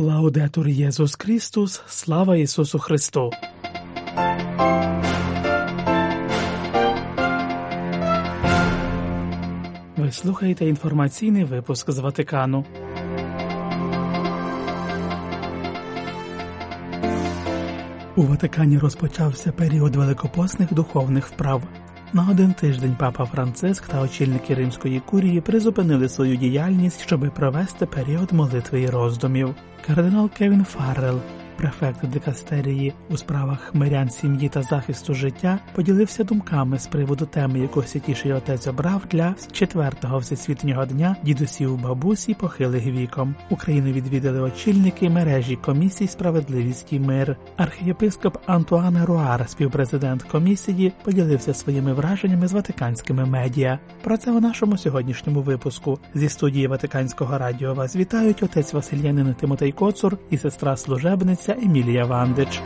Лаудетур Єсус Христос, слава Ісусу Христу! Ви слухаєте інформаційний випуск з Ватикану. У Ватикані розпочався період великопосних духовних вправ. На один тиждень папа Франциск та очільники римської курії призупинили свою діяльність, щоби провести період молитви і роздумів. Кардинал Кевін Фаррел префект дикастерії у справах мирян сім'ї та захисту життя, поділився думками з приводу теми, яку святіший отець обрав для четвертого всесвітнього дня дідусів, бабусь і похилих віком. Україну відвідали очільники мережі комісій справедливість і мир. Архієпископ Антуан Еруар, співпрезидент комісії, поділився своїми враженнями з ватиканськими медіа. Про це у нашому сьогоднішньому випуску зі студії Ватиканського радіо вас вітають отець Васильянин Тимотей Коцур і сестра служебниця Емілія Вандич.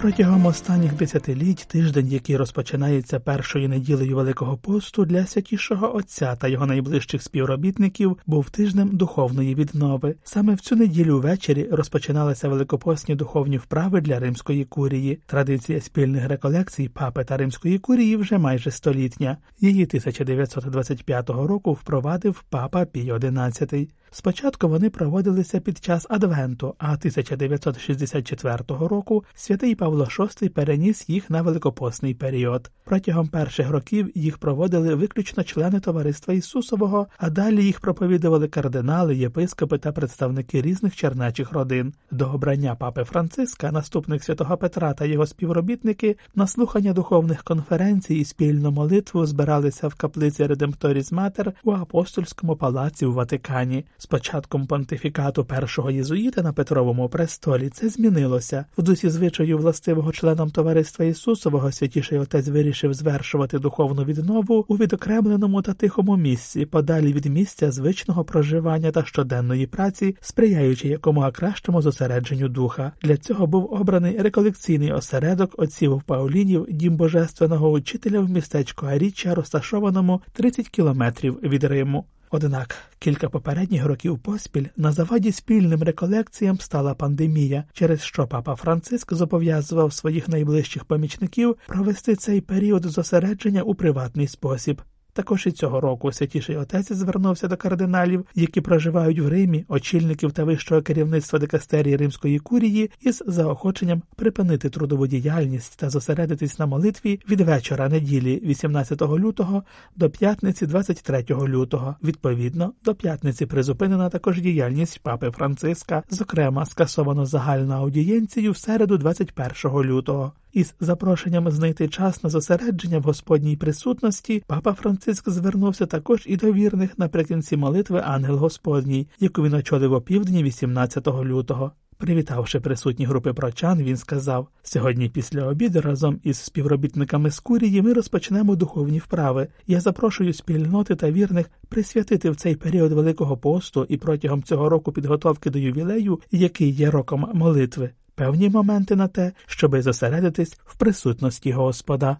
Протягом останніх десятиліть тиждень, який розпочинається першою неділею Великого посту для святішого Отця та його найближчих співробітників, був тижнем духовної віднови. Саме в цю неділю ввечері розпочиналися великопосні духовні вправи для римської курії. Традиція спільних реколекцій папи та римської курії вже майже столітня. Її 1925 року впровадив папа Пій XI. Спочатку вони проводилися під час Адвенту, а 1964 року святий Павло VI переніс їх на великопосний період. Протягом перших років їх проводили виключно члени Товариства Ісусового, а далі їх проповідували кардинали, єпископи та представники різних чернечих родин. До обрання папи Франциска, наступник святого Петра та його співробітники на слухання духовних конференцій і спільну молитву збиралися в каплиці Редемпторіс Матер у апостольському палаці у Ватикані. З початком понтифікату першого єзуїта на Петровому престолі це змінилося. В дусі звичаю властивого членам товариства Ісусового святіший отець вирішив звершувати духовну віднову у відокремленому та тихому місці, подалі від місця звичного проживання та щоденної праці, сприяючи якомога кращому зосередженню духа. Для цього був обраний реколекційний осередок отців Паулінів, дім божественного учителя в містечку Аріччя, розташованому 30 кілометрів від Риму. Однак кілька попередніх років поспіль на заваді спільним реколекціям стала пандемія, через що папа Франциск зобов'язував своїх найближчих помічників провести цей період зосередження у приватний спосіб. Також і цього року святіший отець звернувся до кардиналів, які проживають в Римі, очільників та вищого керівництва дикастерії Римської курії, із заохоченням припинити трудову діяльність та зосередитись на молитві від вечора неділі 18 лютого до п'ятниці 23 лютого. Відповідно, до п'ятниці призупинена також діяльність папи Франциска, зокрема скасовано загальну аудієнцію в середу 21 лютого. Із запрошенням знайти час на зосередження в Господній присутності папа Франциск звернувся також і до вірних наприкінці молитви Ангел Господній, яку він очолив опівдні 18 лютого. Привітавши присутні групи прочан, він сказав: сьогодні, після обіду, разом із співробітниками з курії ми розпочнемо духовні вправи. Я запрошую спільноти та вірних присвятити в цей період Великого посту і протягом цього року підготовки до ювілею, який є роком молитви певні моменти на те, щоби зосередитись в присутності Господа.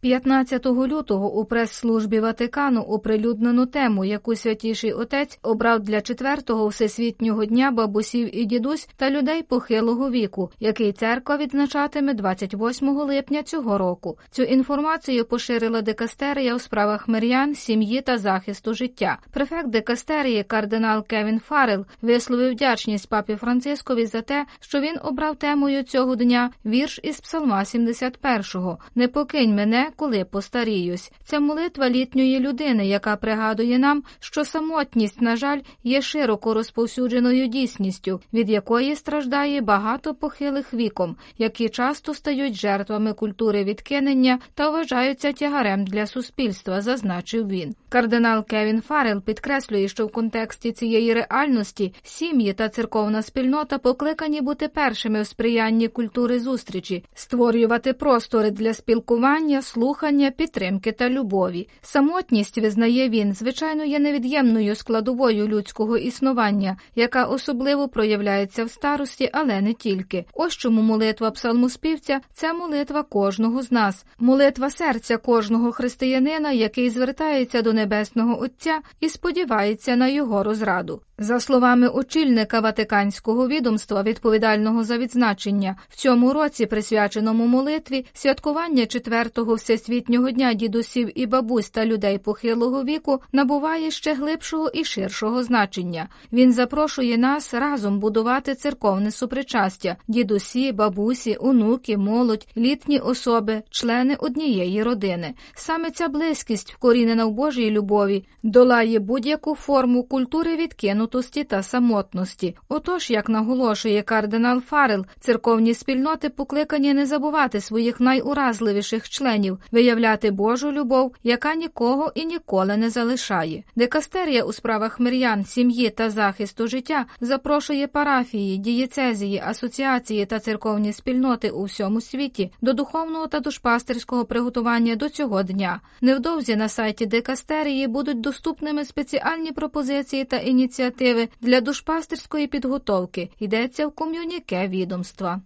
15 лютого у прес-службі Ватикану оприлюднену тему, яку святіший отець обрав для четвертого всесвітнього дня бабусів і дідусь та людей похилого віку, який церква відзначатиме 28 липня цього року. Цю інформацію поширила декастерія у справах мирян, сім'ї та захисту життя. Префект декастерії кардинал Кевін Фаррел висловив вдячність папі Францискові за те, що він обрав темою цього дня вірш із Псалма 71-го «Не покинь мене коли постаріюсь. Це молитва літньої людини, яка пригадує нам, що самотність, на жаль, є широко розповсюдженою дійсністю, від якої страждає багато похилих віком, які часто стають жертвами культури відкинення та вважаються тягарем для суспільства, зазначив він. Кардинал Кевін Фаррел підкреслює, що в контексті цієї реальності сім'ї та церковна спільнота покликані бути першими в сприянні культури зустрічі, створювати простори для спілкування слухання, підтримки та любові. Самотність, визнає він, звичайно, є невід'ємною складовою людського існування, яка особливо проявляється в старості, але не тільки. Ось чому молитва псалмоспівця це молитва кожного з нас, молитва серця кожного християнина, який звертається до Небесного Отця і сподівається на його розраду. За словами очільника Ватиканського відомства, відповідального за відзначення, в цьому році, присвяченому молитві, святкування четвертого всесвітнього дня дідусів і бабусь та людей похилого віку набуває ще глибшого і ширшого значення. Він запрошує нас разом будувати церковне супричастя, дідусі, бабусі, онуки, молодь, літні особи, члени однієї родини. Саме ця близькість, вкорінена в Божій любові, долає будь-яку форму культури відкинутості та самотності. Отож, як наголошує кардинал Фарел, церковні спільноти покликані не забувати своїх найуразливіших членів, виявляти Божу любов, яка нікого і ніколи не залишає. Декастерія у справах мир'ян, сім'ї та захисту життя запрошує парафії, дієцезії, асоціації та церковні спільноти у всьому світі до духовного та душпастерського приготування до цього дня. Невдовзі на сайті Декастерії будуть доступними спеціальні пропозиції та ініціативи для душпастерської підготовки. Йдеться в ком'юніке відомства.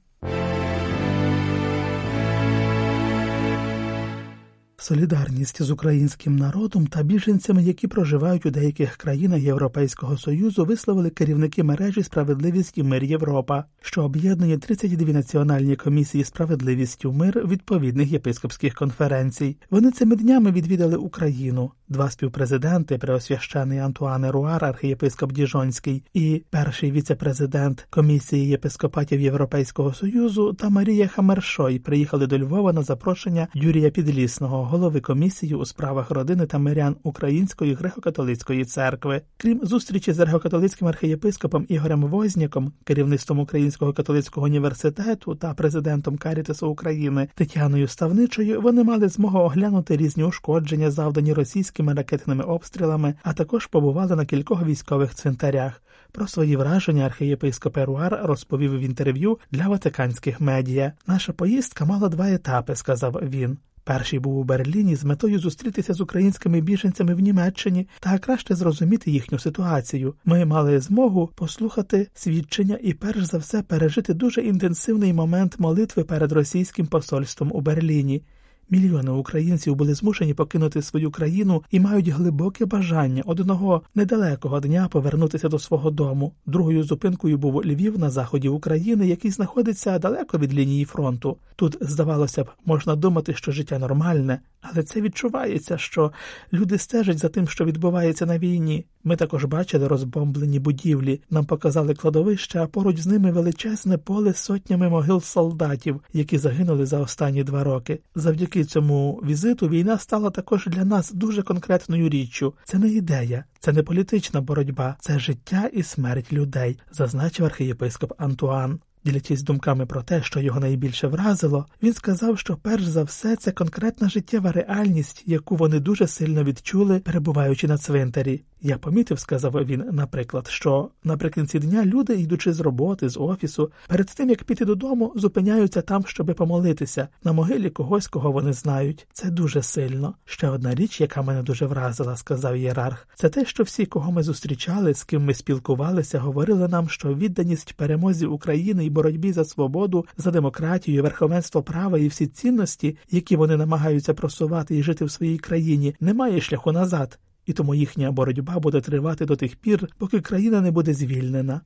Солідарність з українським народом та біженцями, які проживають у деяких країнах Європейського союзу, висловили керівники мережі Справедливість і мир Європа, що об'єднує 32 національні комісії справедливість у мир відповідних єпископських конференцій. Вони цими днями відвідали Україну. Два співпрезиденти, преосвящений Антуане Руар, архієпископ Діжонський, і перший віце-президент комісії єпископатів Європейського союзу та Марія Хамершой приїхали до Львова на запрошення Юрія Підлісного, голови комісії у справах родини та мирян Української греко-католицької церкви. Крім зустрічі з греко-католицьким архієпископом Ігорем Возняком, керівництвом Українського католицького університету та президентом Карітесу України Тетяною Ставничою, вони мали змогу оглянути різні ушкодження, завдані російським російськими ракетними обстрілами, а також побували на кількох військових цвинтарях. Про свої враження архієпископ Еруар розповів в інтерв'ю для ватиканських медіа. Наша поїздка мала два етапи, сказав він. Перший був у Берліні з метою зустрітися з українськими біженцями в Німеччині та краще зрозуміти їхню ситуацію. Ми мали змогу послухати свідчення і, перш за все, пережити дуже інтенсивний момент молитви перед російським посольством у Берліні. Мільйони українців були змушені покинути свою країну і мають глибоке бажання одного недалекого дня повернутися до свого дому. Другою зупинкою був Львів на заході України, який знаходиться далеко від лінії фронту. Тут, здавалося б, можна думати, що життя нормальне, але це відчувається, що люди стежать за тим, що відбувається на війні. Ми також бачили розбомблені будівлі, нам показали кладовища, а поруч з ними величезне поле з сотнями могил солдатів, які загинули за останні два роки. Завдяки цьому візиту війна стала також для нас дуже конкретною річчю. Це не ідея, це не політична боротьба, це життя і смерть людей, зазначив архієпископ Антуан. Ділячись думками про те, що його найбільше вразило, він сказав, що перш за все це конкретна життєва реальність, яку вони дуже сильно відчули, перебуваючи на цвинтарі. Я помітив, сказав він, наприклад, що наприкінці дня люди, йдучи з роботи, з офісу, перед тим як піти додому, зупиняються там, щоби помолитися на могилі когось, кого вони знають. Це дуже сильно. Ще одна річ, яка мене дуже вразила, сказав Єрарх, це те, що всі, кого ми зустрічали, з ким ми спілкувалися, говорили нам, що відданість перемозі України боротьбі за свободу, за демократію, верховенство права і всі цінності, які вони намагаються просувати і жити в своїй країні, немає шляху назад і тому їхня боротьба буде тривати до тих пір, поки країна не буде звільнена.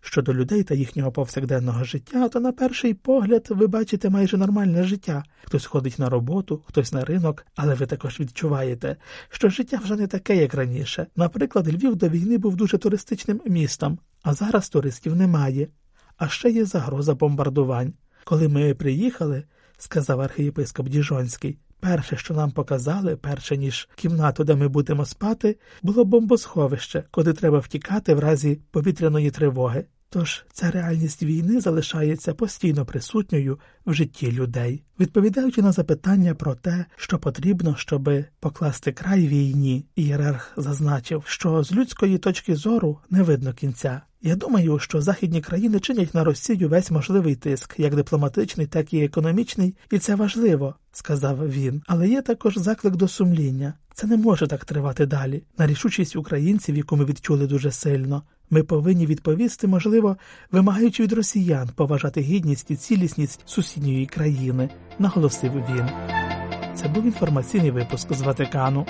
Щодо людей та їхнього повсякденного життя, то на перший погляд ви бачите майже нормальне життя. Хтось ходить на роботу, хтось на ринок, але ви також відчуваєте, що життя вже не таке, як раніше. Наприклад, Львів до війни був дуже туристичним містом, а зараз туристів немає. А ще є загроза бомбардувань. Коли ми приїхали, сказав архієпископ Діжонський, Перше, що нам показали, перше ніж кімнату, де ми будемо спати, було бомбосховище, куди треба втікати в разі повітряної тривоги. Тож ця реальність війни залишається постійно присутньою в житті людей, відповідаючи на запитання про те, що потрібно, щоб покласти край війні, ієрарх зазначив, що з людської точки зору не видно кінця. Я думаю, що західні країни чинять на Росію весь можливий тиск, як дипломатичний, так і економічний, і це важливо, сказав він. Але є також заклик до сумління. Це не може так тривати далі. На рішучість українців, яку ми відчули дуже сильно. Ми повинні відповісти, можливо, вимагаючи від росіян поважати гідність і цілісність сусідньої країни, наголосив він. Це був інформаційний випуск з Ватикану.